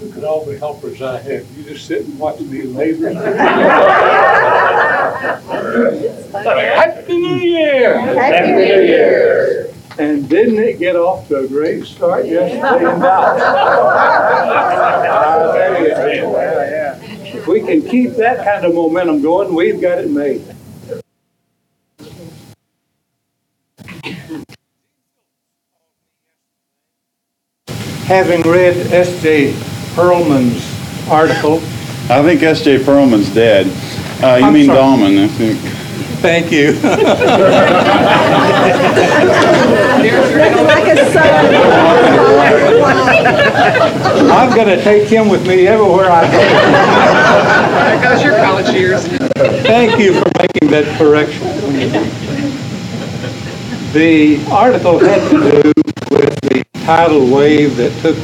Look at all the helpers I have. You just sit and watch me labor. Happy New Year! Happy New Year. And didn't it get off to a great start yesterday in Dallas? I tell you, If we can keep that kind of momentum going, we've got it made. Having read S.J. Perlman's article, I think S.J. Perlman's dead. Uh, you I'm mean sorry. Dahlman, I think. thank you. Like a son. I'm going to take him with me everywhere I go. There goes your college years. Thank you for making that correction. The article had to do with the tidal wave that took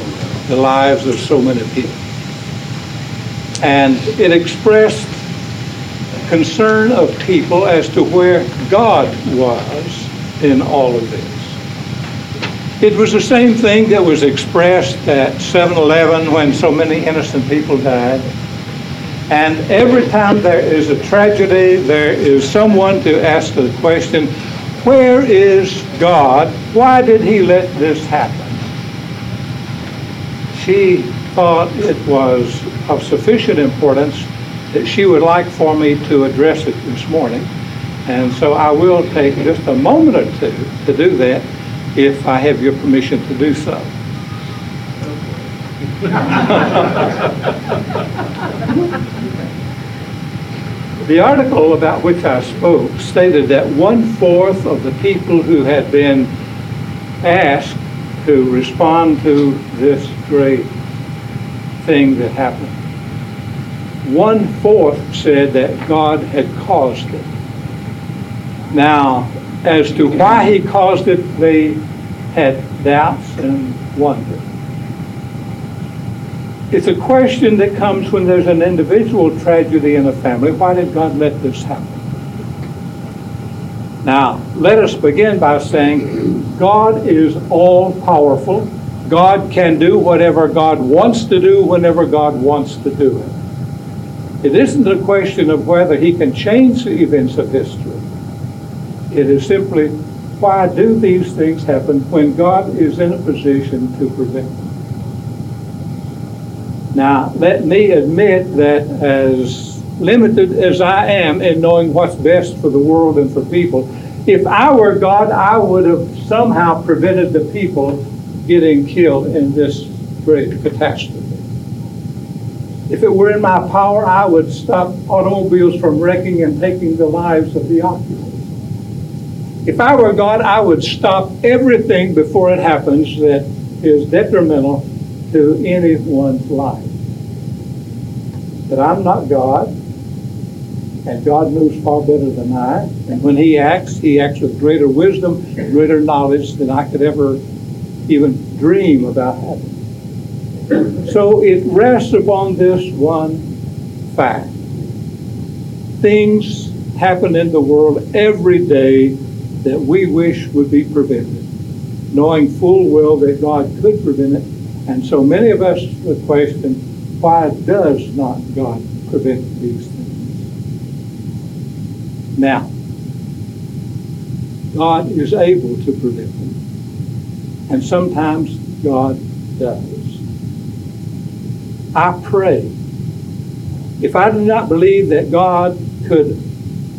the lives of so many people. And it expressed concern of people as to where God was in all of this. It was the same thing that was expressed at 7-Eleven when so many innocent people died. And every time there is a tragedy, there is someone to ask the question, where is God? Why did he let this happen? She thought it was of sufficient importance that she would like for me to address it this morning. And so I will take just a moment or two to do that if I have your permission to do so. The article about which I spoke stated that one-fourth of the people who had been asked to respond to this great thing that happened, one-fourth said that God had caused it. Now, as to why he caused it, they had doubts and wonder. It's a question that comes when there's an individual tragedy in a family. Why did God let this happen? Now, let us begin by saying God is all powerful. God can do whatever God wants to do whenever God wants to do it. It isn't a question of whether he can change the events of history. It is simply why do these things happen when God is in a position to prevent them? Now, let me admit that as limited as I am in knowing what's best for the world and for people, if I were God, I would have somehow prevented the people getting killed in this great catastrophe. If it were in my power, I would stop automobiles from wrecking and taking the lives of the occupants. If I were God, I would stop everything before it happens that is detrimental to anyone's life. But I'm not God, and God knows far better than I. And when He acts, He acts with greater wisdom, greater knowledge than I could ever even dream about having. So it rests upon this one fact. Things happen in the world every day that we wish would be prevented, knowing full well that God could prevent it. And so many of us would question, why does not God prevent these things? Now, God is able to prevent them. And sometimes God does. I pray. If I do not believe that God could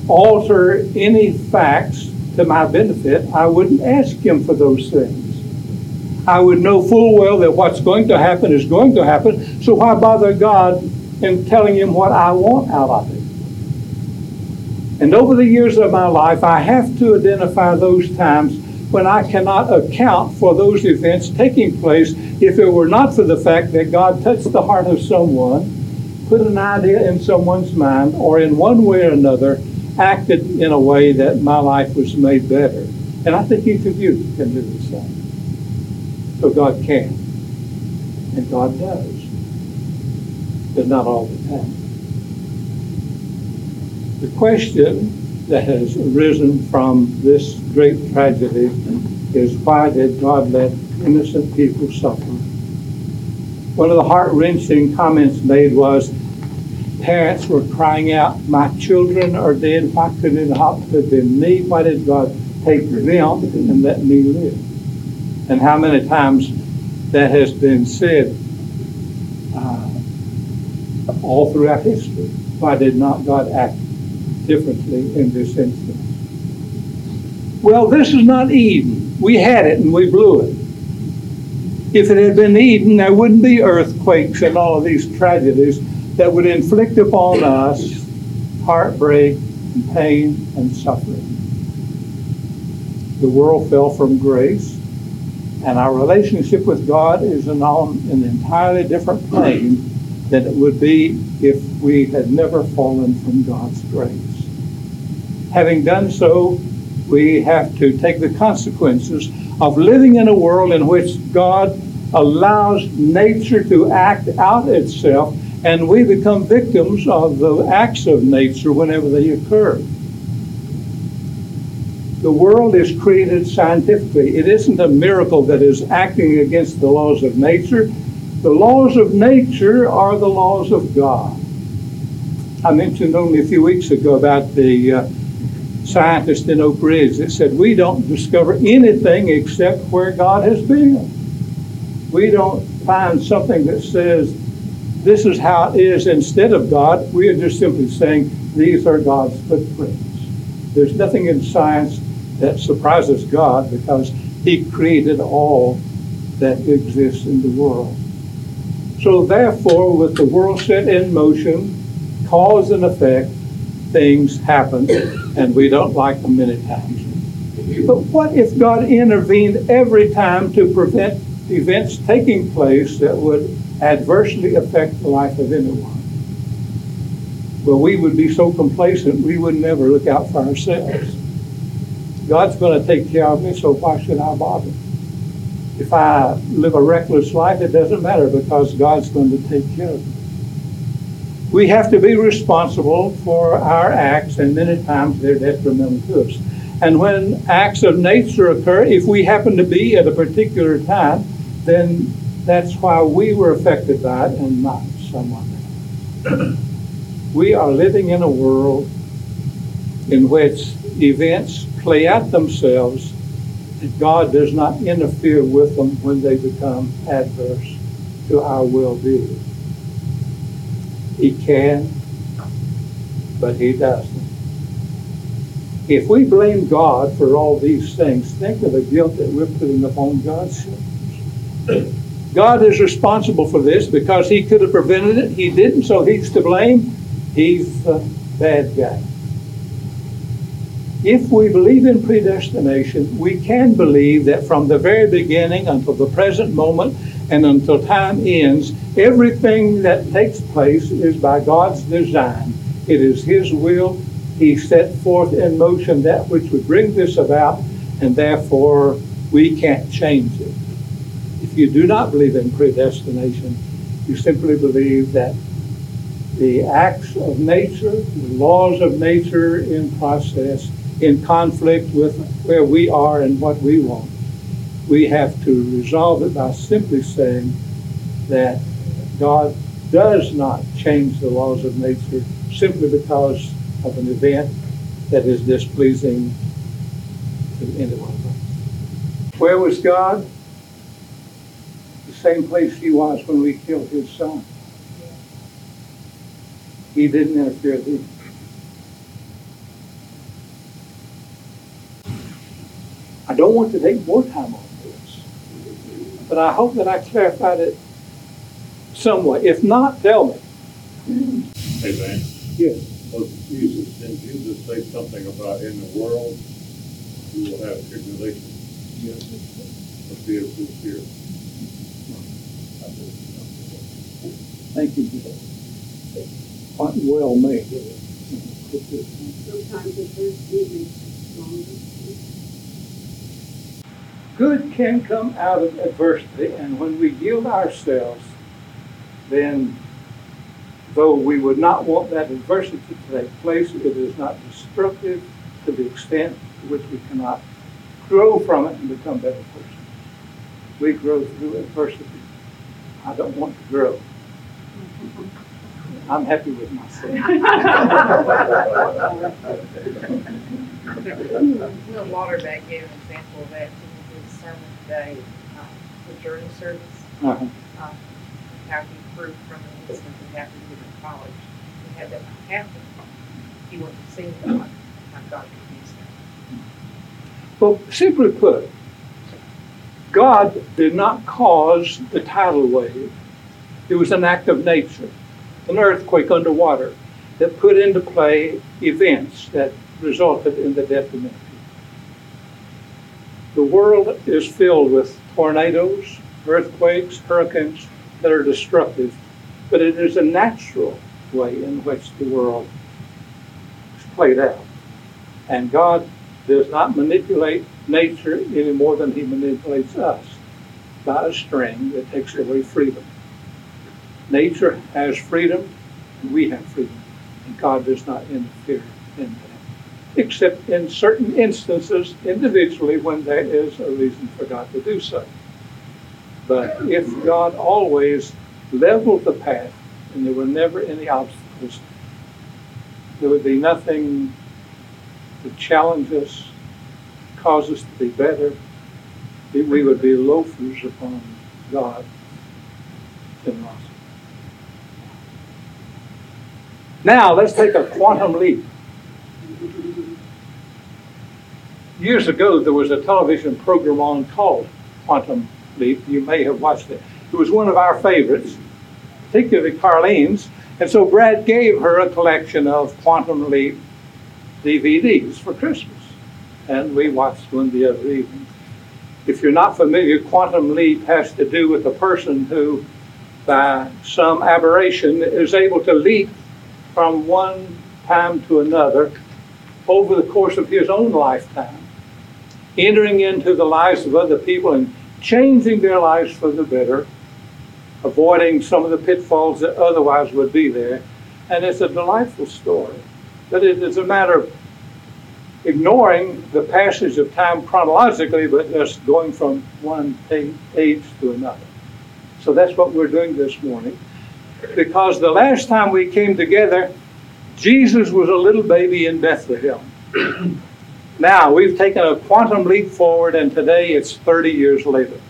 alter any facts to my benefit, I wouldn't ask Him for those things. I would know full well that what's going to happen is going to happen, so why bother God in telling Him what I want out of it? And over the years of my life, I have to identify those times when I cannot account for those events taking place if it were not for the fact that God touched the heart of someone, put an idea in someone's mind, or in one way or another acted in a way that my life was made better. And I think each of you can do the same. So God can. And God does. But not all the time. The question that has arisen from this great tragedy is why did God let innocent people suffer? one of the heart wrenching comments made was parents were crying out, My children are dead. Why couldn't it have been me? Why did God take them and let me live? And how many times that has been said uh, all throughout history. Why did not God act differently in this instance? Well, this is not Eden. We had it and we blew it. If it had been Eden, there wouldn't be earthquakes and all of these tragedies that would inflict upon us heartbreak and pain and suffering. The world fell from grace, and our relationship with God is on an entirely different plane than it would be if we had never fallen from God's grace. Having done so, we have to take the consequences of living in a world in which God allows nature to act out itself, and we become victims of the acts of nature whenever they occur. The world is created scientifically. It isn't a miracle that is acting against the laws of nature. The laws of nature are the laws of God. I mentioned only a few weeks ago about the uh, scientist in Oak Ridge that said, We don't discover anything except where God has been. We don't find something that says, This is how it is instead of God. We are just simply saying, These are God's footprints. There's nothing in science that surprises God because He created all that exists in the world. So, therefore, with the world set in motion, cause and effect, things happen, and we don't like them many times. But what if God intervened every time to prevent events taking place that would adversely affect the life of anyone? Well, we would be so complacent we would never look out for ourselves. God's going to take care of me, so why should I bother? If I live a reckless life, it doesn't matter because God's going to take care of me. We have to be responsible for our acts, and many times they're detrimental to us. And when acts of nature occur, if we happen to be at a particular time, then that's why we were affected by it and not someone else. we are living in a world in which events play out themselves and God does not interfere with them when they become adverse to our well-being. He can, but he doesn't. If we blame God for all these things, think of the guilt that we're putting upon God's shoulders. God is responsible for this because he could have prevented it. He didn't, so he's to blame. He's the bad guy. If we believe in predestination, we can believe that from the very beginning until the present moment and until time ends, everything that takes place is by God's design. It is His will. He set forth in motion that which would bring this about, and therefore we can't change it. If you do not believe in predestination, you simply believe that the acts of nature, the laws of nature in process, in conflict with where we are and what we want. We have to resolve it by simply saying that God does not change the laws of nature simply because of an event that is displeasing to anyone. Where was God? The same place he was when we killed his son. He didn't interfere. I don't want to take more time on this, but I hope that I clarified it somewhat. If not, tell me. Hey, man. Yes. Oh, Jesus, didn't Jesus say something about in the world you will have tribulation? Yes. But be of good cheer. Thank you. Quite well made. Sometimes the first evening. Good can come out of adversity, and when we yield ourselves, then though we would not want that adversity to take place, it is not destructive to the extent to which we cannot grow from it and become better persons. We grow through adversity. I don't want to grow. I'm happy with myself. Will Waterback gave an example of that in his sermon today, um, the journey service, Uh-huh. um, how he proved from the incident that happened to in college. He had that not happen, he wouldn't have seen God, how God could use him. Well, simply put, God did not cause the tidal wave. It was an act of nature, an earthquake underwater that put into play events that resulted in the death of many people. The world is filled with tornadoes, earthquakes, hurricanes that are destructive, but it is a natural way in which the world is played out. And God does not manipulate nature any more than he manipulates us by a string that takes away freedom. Nature has freedom, and we have freedom, and God does not interfere in that, except in certain instances individually when there is a reason for God to do so. But if God always leveled the path and there were never any obstacles, there would be nothing to challenge us, cause us to be better. We- would be loafers upon God generosity. Now, let's take a quantum leap. Years ago, there was a television program on called Quantum. You may have watched it. It was one of our favorites, particularly Carlene's. And so Brad gave her a collection of Quantum Leap DVDs for Christmas. And we watched one the other evening. If you're not familiar, Quantum Leap has to do with a person who, by some aberration, is able to leap from one time to another over the course of his own lifetime, entering into the lives of other people and changing their lives for the better, avoiding some of the pitfalls that otherwise would be there. And it's a delightful story. But it is a matter of ignoring the passage of time chronologically, but just going from one age to another. So that's what we're doing this morning. Because the last time we came together, Jesus was a little baby in Bethlehem. Now we've taken a quantum leap forward, and today it's 30 years later.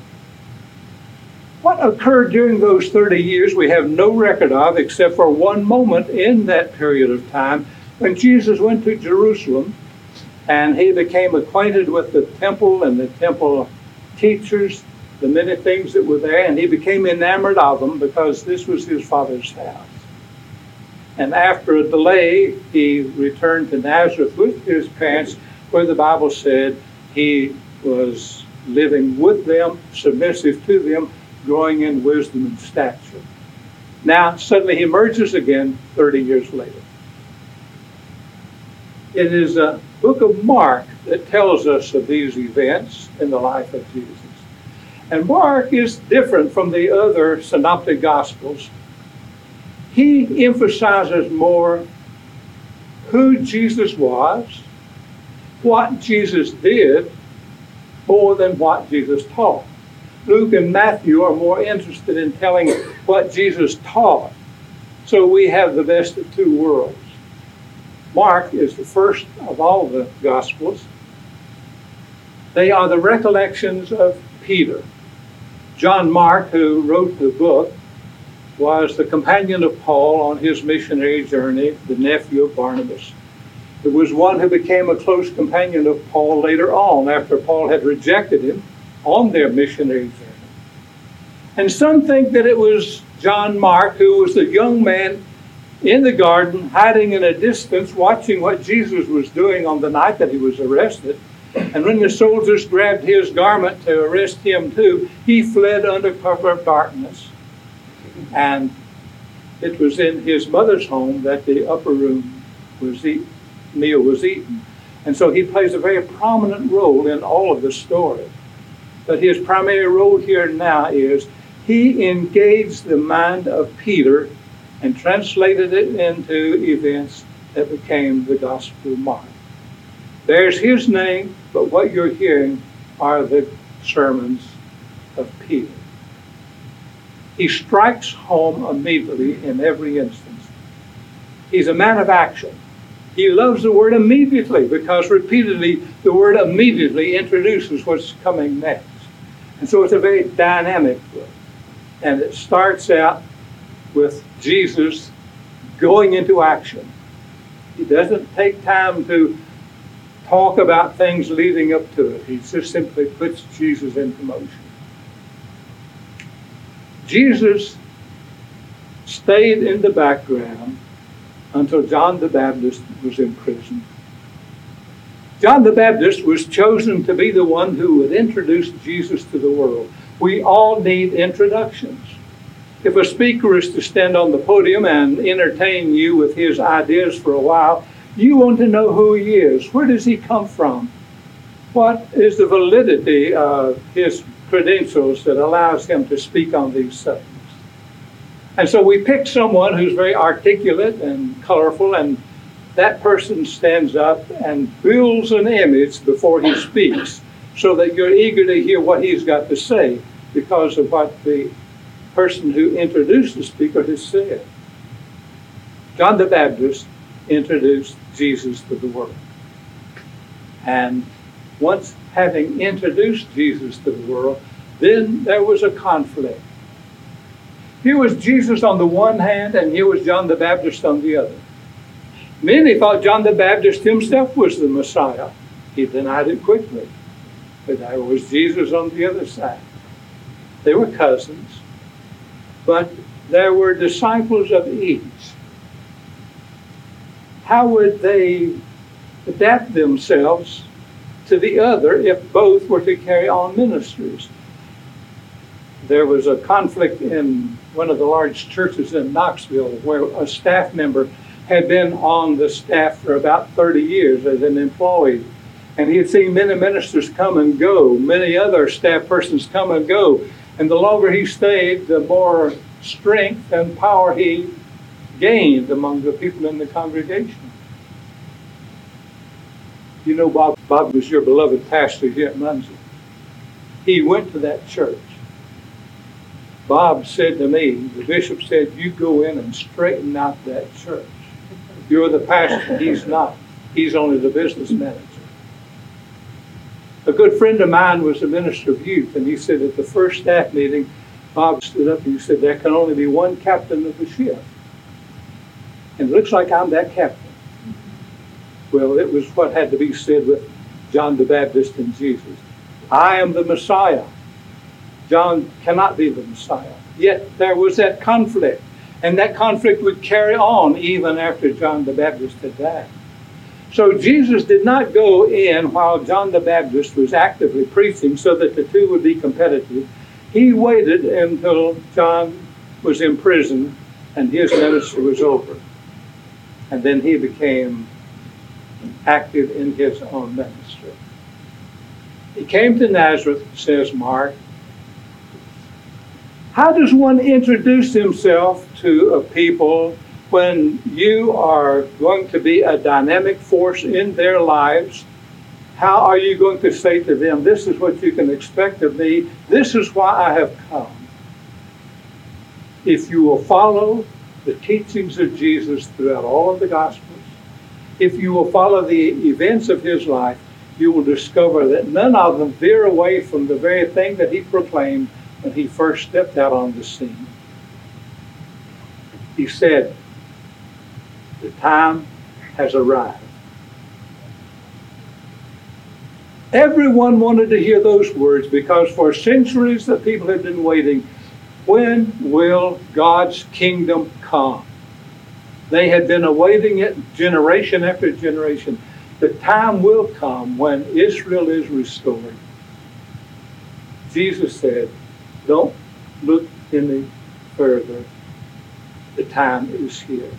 What occurred during those 30 years, we have no record of, except for one moment in that period of time when Jesus went to Jerusalem and he became acquainted with the temple and the temple teachers, the many things that were there, and he became enamored of them because this was his father's house. And after a delay, he returned to Nazareth with his parents, where the Bible said he was living with them, submissive to them, growing in wisdom and stature. Now, suddenly he emerges again 30 years later. It is a book of Mark that tells us of these events in the life of Jesus. And Mark is different from the other synoptic gospels. He emphasizes more who Jesus was, what Jesus did, more than what Jesus taught. Luke and Matthew are more interested in telling what Jesus taught. So we have the best of two worlds. Mark is the first of all the Gospels. They are the recollections of Peter. John Mark, who wrote the book, was the companion of Paul on his missionary journey, the nephew of Barnabas. It was one who became a close companion of Paul later on, after Paul had rejected him on their missionary journey. And some think that it was John Mark, who was the young man in the garden, hiding in a distance, watching what Jesus was doing on the night that he was arrested. And when the soldiers grabbed his garment to arrest him too, he fled under cover of darkness. And it was in his mother's home that the upper room was eaten, meal was eaten. And so he plays a very prominent role in all of the story. But his primary role here now is he engaged the mind of Peter and translated it into events that became the Gospel of Mark. There's his name, but what you're hearing are the sermons of Peter. He strikes home immediately in every instance. He's a man of action. He loves the word immediately because repeatedly the word immediately introduces what's coming next. And so it's a very dynamic book. And it starts out with Jesus going into action. He doesn't take time to talk about things leading up to it. He just simply puts Jesus into motion. Jesus stayed in the background until John the Baptist was in prison. John the Baptist was chosen to be the one who would introduce Jesus to the world. We all need introductions. If a speaker is to stand on the podium and entertain you with his ideas for a while, you want to know who he is. Where does he come from? What is the validity of his credentials that allows him to speak on these subjects? And so we pick someone who's very articulate and colorful, and that person stands up and builds an image before he speaks so that you're eager to hear what he's got to say because of what the person who introduced the speaker has said. John the Baptist introduced Jesus to the world. And once having introduced Jesus to the world, then there was a conflict. Here was Jesus on the one hand, and here was John the Baptist on the other. Many thought John the Baptist himself was the Messiah. He denied it quickly. But there was Jesus on the other side. They were cousins, but there were disciples of each. How would they adapt themselves to the other if both were to carry on ministries? There was a conflict in one of the large churches in Knoxville where a staff member had been on the staff for about 30 years as an employee. And he had seen many ministers come and go, many other staff persons come and go. And the longer he stayed, the more strength and power he gained among the people in the congregation. You know, Bob, Bob was your beloved pastor here at Muncie. He went to that church. Bob said to me, the bishop said, You go in and straighten out that church. You're the pastor, he's not. He's only the business manager. A good friend of mine was a minister of youth, and he said at the first staff meeting, Bob stood up and he said, There can only be one captain of the ship. And it looks like I'm that captain. Well, it was what had to be said with John the Baptist and Jesus. I am the Messiah. John cannot be the Messiah. Yet there was that conflict. And that conflict would carry on even after John the Baptist had died. So Jesus did not go in while John the Baptist was actively preaching so that the two would be competitive. He waited until John was in prison and his ministry was over. And then he became active in his own ministry. He came to Nazareth, says Mark, how does one introduce himself to a people when you are going to be a dynamic force in their lives? How are you going to say to them, This is what you can expect of me, this is why I have come? If you will follow the teachings of Jesus throughout all of the Gospels, if you will follow the events of his life, you will discover that none of them veer away from the very thing that he proclaimed when he first stepped out on the scene. He said, The time has arrived. Everyone wanted to hear those words because for centuries the people had been waiting. When will God's kingdom come? They had been awaiting it generation after generation. The time will come when Israel is restored. Jesus said, don't look any further. The time is here.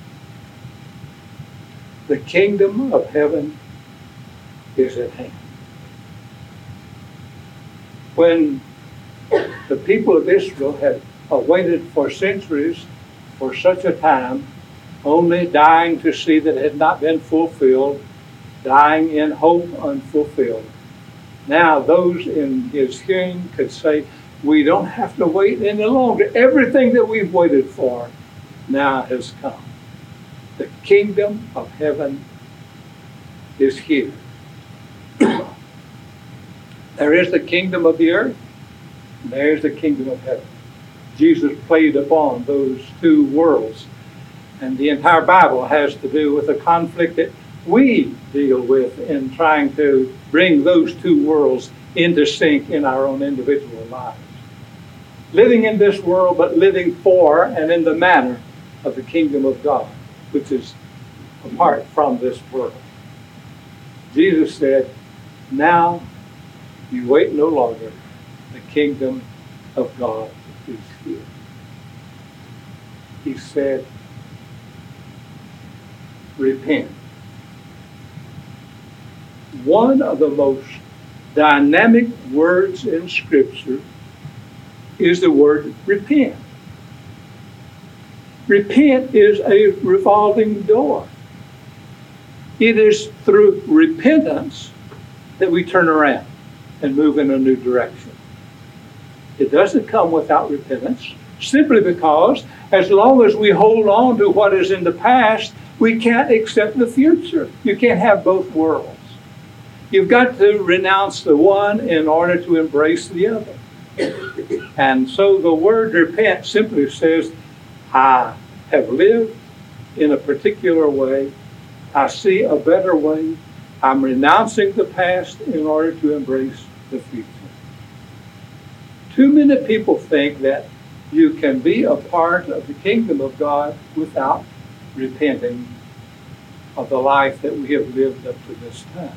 The kingdom of heaven is at hand. When the people of Israel had awaited for centuries for such a time, only dying to see that it had not been fulfilled, dying in hope unfulfilled. Now, those in his hearing could say, We don't have to wait any longer. Everything that we've waited for now has come. The kingdom of heaven is here. there is the kingdom of the earth, and there is the kingdom of heaven. Jesus played upon those two worlds. And the entire Bible has to do with the conflict that we deal with in trying to bring those two worlds into sync in our own individual lives. Living in this world, but living for and in the manner of the kingdom of God, which is apart from this world. Jesus said, Now you wait no longer. The kingdom of God is here. He said, Repent. One of the most dynamic words in Scripture is the word repent. Repent is a revolving door. It is through repentance that we turn around and move in a new direction. It doesn't come without repentance, simply because as long as we hold on to what is in the past, we can't accept the future. You can't have both worlds. You've got to renounce the one in order to embrace the other. And so the word repent simply says, I have lived in a particular way. I see a better way. I'm renouncing the past in order to embrace the future. Too many people think that you can be a part of the kingdom of God without repenting of the life that we have lived up to this time.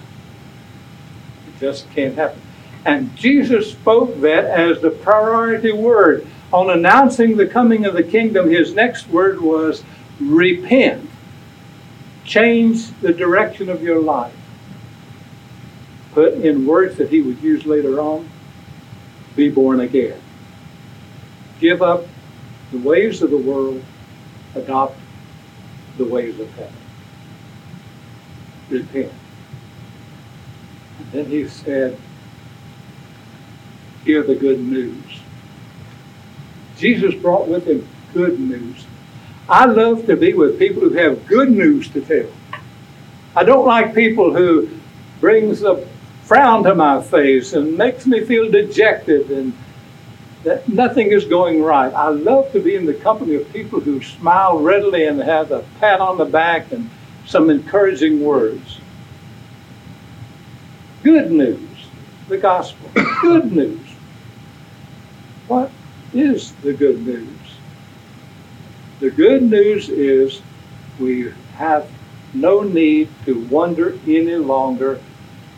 It just can't happen. And Jesus spoke that as the priority word. On announcing the coming of the kingdom, his next word was repent. Change the direction of your life. Put in words that he would use later on be born again. Give up the ways of the world, adopt the ways of heaven. Repent. And then he said, Hear the good news. Jesus brought with him good news. I love to be with people who have good news to tell. I don't like people who brings a frown to my face and makes me feel dejected and that nothing is going right. I love to be in the company of people who smile readily and have a pat on the back and some encouraging words. Good news, the gospel. Good news. What is the good news? The good news is we have no need to wonder any longer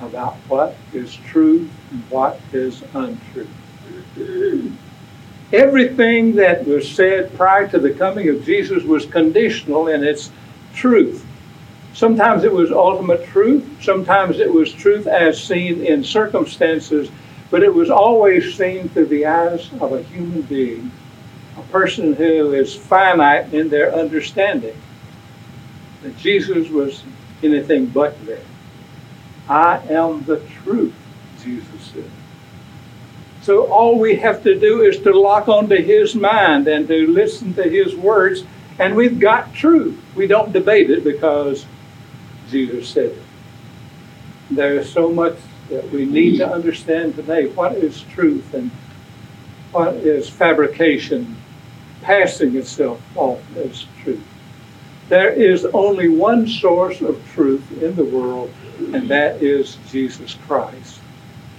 about what is true and what is untrue. Everything that was said prior to the coming of Jesus was conditional in its truth. Sometimes it was ultimate truth, sometimes it was truth as seen in circumstances, but it was always seen through the eyes of a human being, a person who is finite in their understanding. That Jesus was anything but that. I am the truth, Jesus said. So all we have to do is to lock onto his mind and to listen to his words, and we've got truth. We don't debate it because Jesus said it. There is so much that we need to understand today. What is truth and what is fabrication passing itself off as truth? There is only one source of truth in the world, and that is Jesus Christ.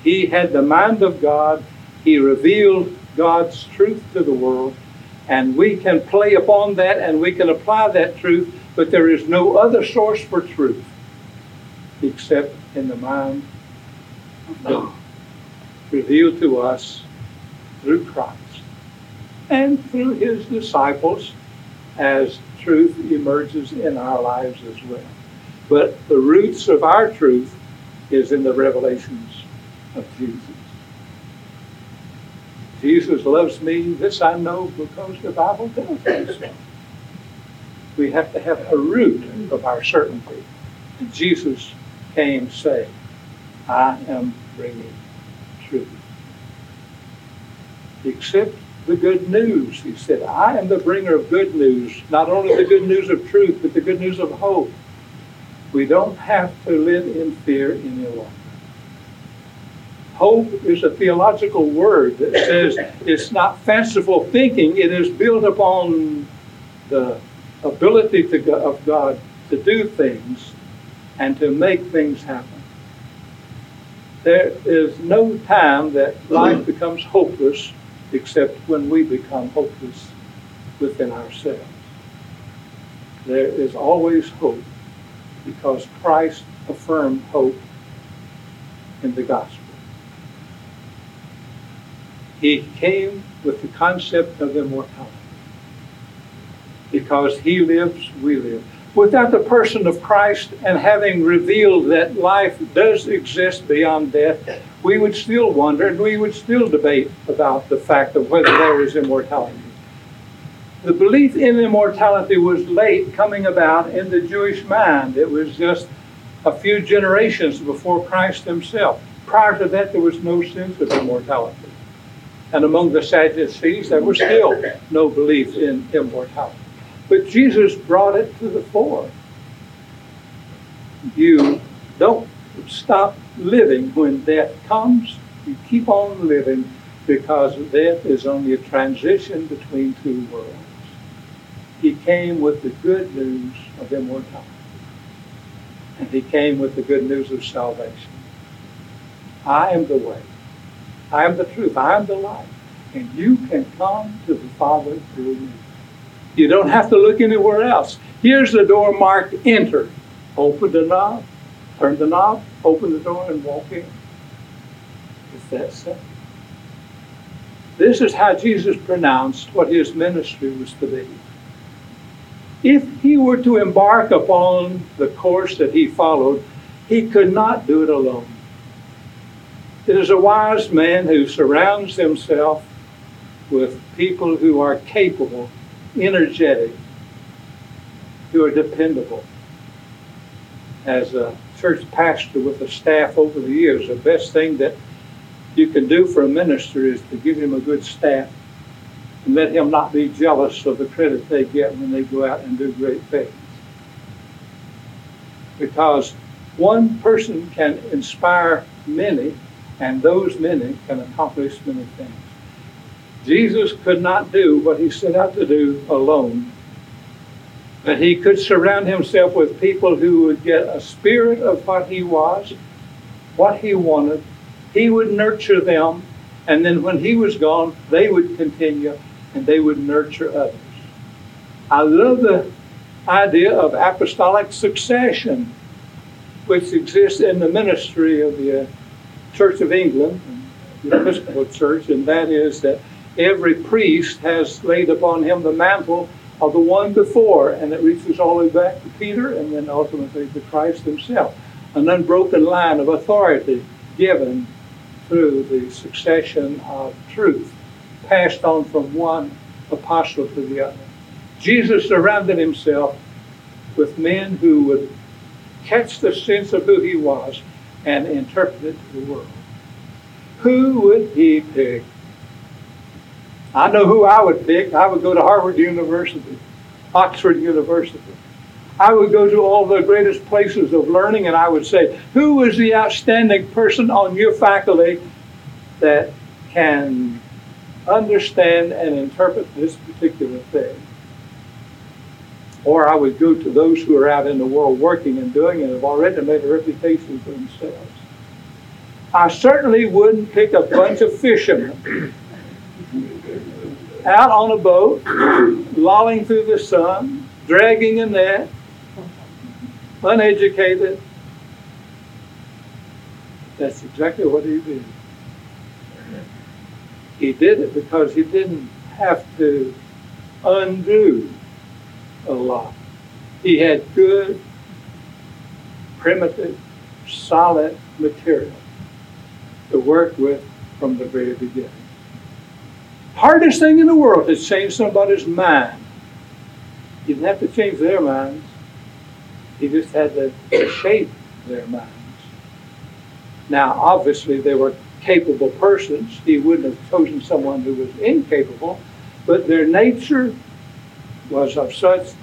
He had the mind of God. He revealed God's truth to the world, and we can play upon that and we can apply that truth, but there is no other source for truth except in the mind God, revealed to us through Christ and through his disciples as truth emerges in our lives as well. But the roots of our truth is in the revelations of Jesus. Jesus loves me, this I know because the Bible tells me so. We have to have a root of our certainty. Jesus came saying, I am bringing truth. Accept the good news. He said, I am the bringer of good news, not only the good news of truth, but the good news of hope. We don't have to live in fear any longer. Hope is a theological word that says it's not fanciful thinking, it is built upon the ability to, of God to do things and to make things happen. There is no time that mm-hmm. life becomes hopeless except when we become hopeless within ourselves. There is always hope because Christ affirmed hope in the gospel. He came with the concept of immortality. Because he lives, we live. Without the person of Christ and having revealed that life does exist beyond death, we would still wonder and we would still debate about the fact of whether there is immortality. The belief in immortality was late coming about in the Jewish mind. It was just a few generations before Christ himself. Prior to that, there was no sense of immortality. And among the Sadducees, there was still no belief in immortality. But Jesus brought it to the fore. You don't stop living when death comes. You keep on living because death is only a transition between two worlds. He came with the good news of immortality. And he came with the good news of salvation. I am the way. I am the truth. I am the life. And you can come to the Father through me. You don't have to look anywhere else. Here's the door marked enter. Open the knob, turn the knob, open the door, and walk in. It's that simple. This is how Jesus pronounced what his ministry was to be. If he were to embark upon the course that he followed, he could not do it alone. It is a wise man who surrounds himself with people who are capable, energetic, who are dependable. As a church pastor with a staff over the years, the best thing that you can do for a minister is to give him a good staff and let him not be jealous of the credit they get when they go out and do great things. Because one person can inspire many, and those many can accomplish many things. Jesus could not do what he set out to do alone, but he could surround himself with people who would get a spirit of what he was, what he wanted. He would nurture them, and then when he was gone, they would continue and they would nurture others. I love the idea of apostolic succession, which exists in the ministry of the uh, Church of England, the Episcopal Church, and that is that every priest has laid upon him the mantle of the one before, and it reaches all the way back to Peter and then ultimately to Christ himself. An unbroken line of authority given through the succession of truth, passed on from one apostle to the other. Jesus surrounded himself with men who would catch the sense of who he was and interpret it to the world. Who would he pick? I know who I would pick. I would go to Harvard University, Oxford University. I would go to all the greatest places of learning and I would say, who is the outstanding person on your faculty that can understand and interpret this particular thing? Or I would go to those who are out in the world working and doing and have already made a reputation for themselves. I certainly wouldn't pick a bunch of fishermen out on a boat, lolling through the sun, dragging a net, uneducated. That's exactly what he did. He did it because he didn't have to undo a lot. He had good, primitive, solid material to work with from the very beginning. Hardest thing in the world is change somebody's mind. He didn't have to change their minds. He just had to shape their minds. Now, obviously, they were capable persons. He wouldn't have chosen someone who was incapable, but their nature was of such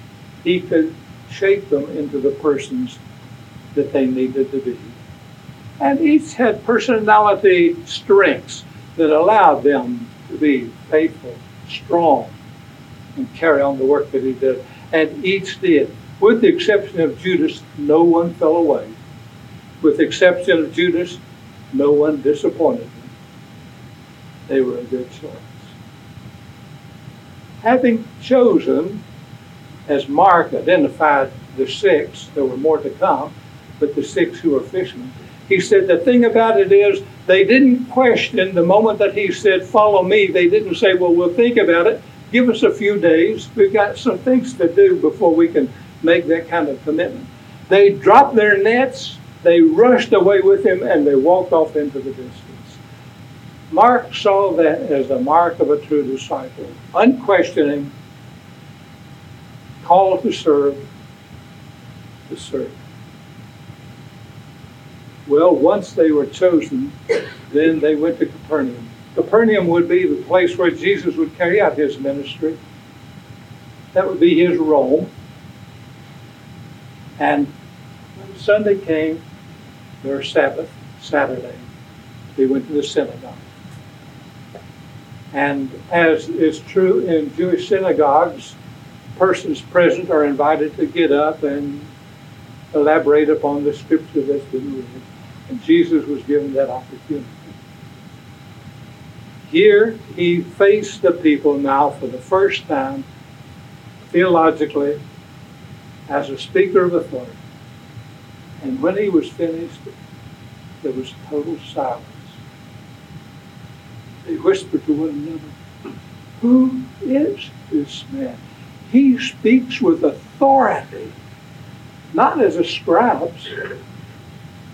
he could shape them into the persons that they needed to be. And each had personality strengths that allowed them to be faithful, strong, and carry on the work that he did. And each did. With the exception of Judas, no one fell away. With the exception of Judas, no one disappointed them. They were a good choice. Having chosen, as Mark identified the six, there were more to come, but the six who were fishermen, he said the thing about it is they didn't question the moment that he said, Follow me. They didn't say, Well, we'll think about it. Give us a few days. We've got some things to do before we can make that kind of commitment. They dropped their nets, they rushed away with him, and they walked off into the distance. Mark saw that as the mark of a true disciple, unquestioning, called to serve, to serve. Well, once they were chosen, then they went to Capernaum. Capernaum would be the place where Jesus would carry out his ministry. That would be his role. And when Sunday came, their Sabbath, Saturday, they went to the synagogue. And as is true in Jewish synagogues, persons present are invited to get up and elaborate upon the scripture that's been read. And Jesus was given that opportunity. Here, he faced the people now for the first time, theologically, as a speaker of authority. And when he was finished, there was total silence. They whispered to one another, Who is this man? He speaks with authority, not as a scribe's.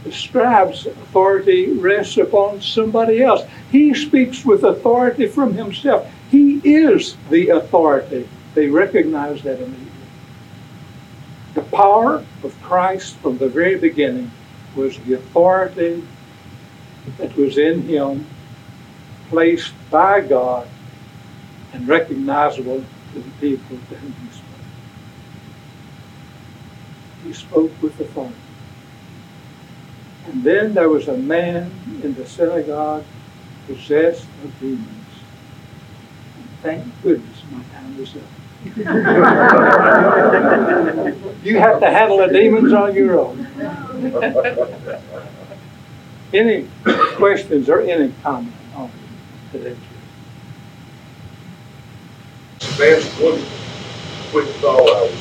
The scribe's authority rests upon somebody else. He speaks with authority from himself. He is the authority. They recognize that immediately. The power of Christ from the very beginning was the authority that was in him, placed by God, and recognizable to the people to whom he spoke. He spoke with authority. And then there was a man in the synagogue possessed of demons. And thank goodness my time is up. you have to handle the demons on your own. any questions or any comment on today's? Vance, one quick thought I was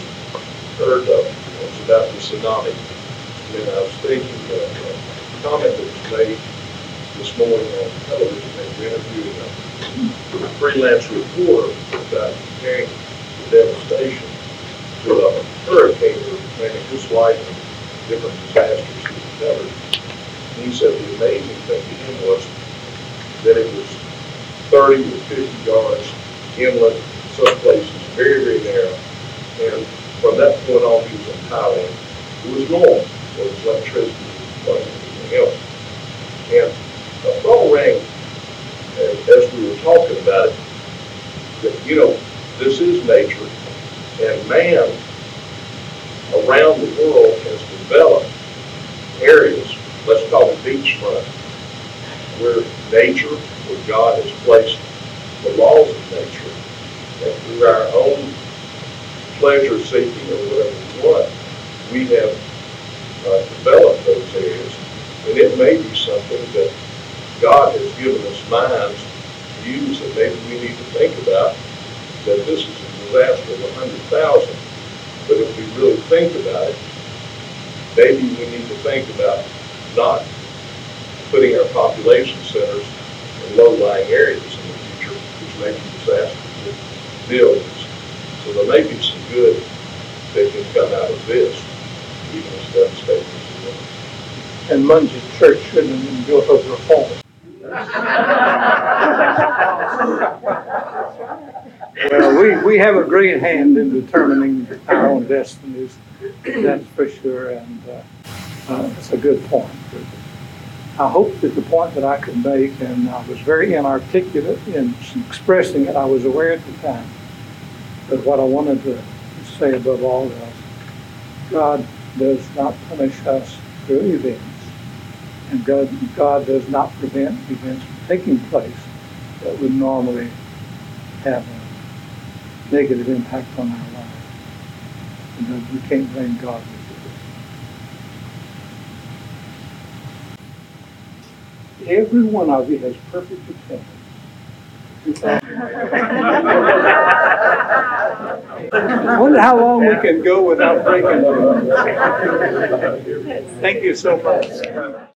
heard of was about the tsunami. And I was thinking of a comment that was made this morning on television. They were interviewing a freelance reporter about comparing the devastation to a hurricane or maybe just like different disasters he covered. And he said the amazing thing to him was that it was 30 to 50 yards inland some places very, very narrow. And from that point on, he was in Thailand. It was normal. There was electricity, like anything else. And a phone rang as, as we were talking about it, that, you know, this is nature, and man around the world has developed areas, let's call it beachfront, where nature, where God has placed the laws of nature, and through our own pleasure seeking or whatever we want, we have uh, developed those areas. And it may be something that God has given us minds to use that maybe we need to think about that this is a disaster of a hundred thousand. But if we really think about it, maybe we need to think about not putting our population centers in low-lying areas in the future, which may be disastrous billions. So there may be some good that can come out of this, even as devastating as it is. And Muncie Church shouldn't have been built over a fall. Well, we, we have a great hand in determining our own destinies, that's for sure, and uh, uh, it's a good point. I hope that the point that I could make, and I was very inarticulate in expressing it, I was aware at the time. But what I wanted to say above all else, God does not punish us through events. And God, God does not prevent events from taking place that would normally have a negative impact on our lives. And we can't blame God. Every one of you has perfect attendance. I wonder how long we can go without breaking. Thank you so much.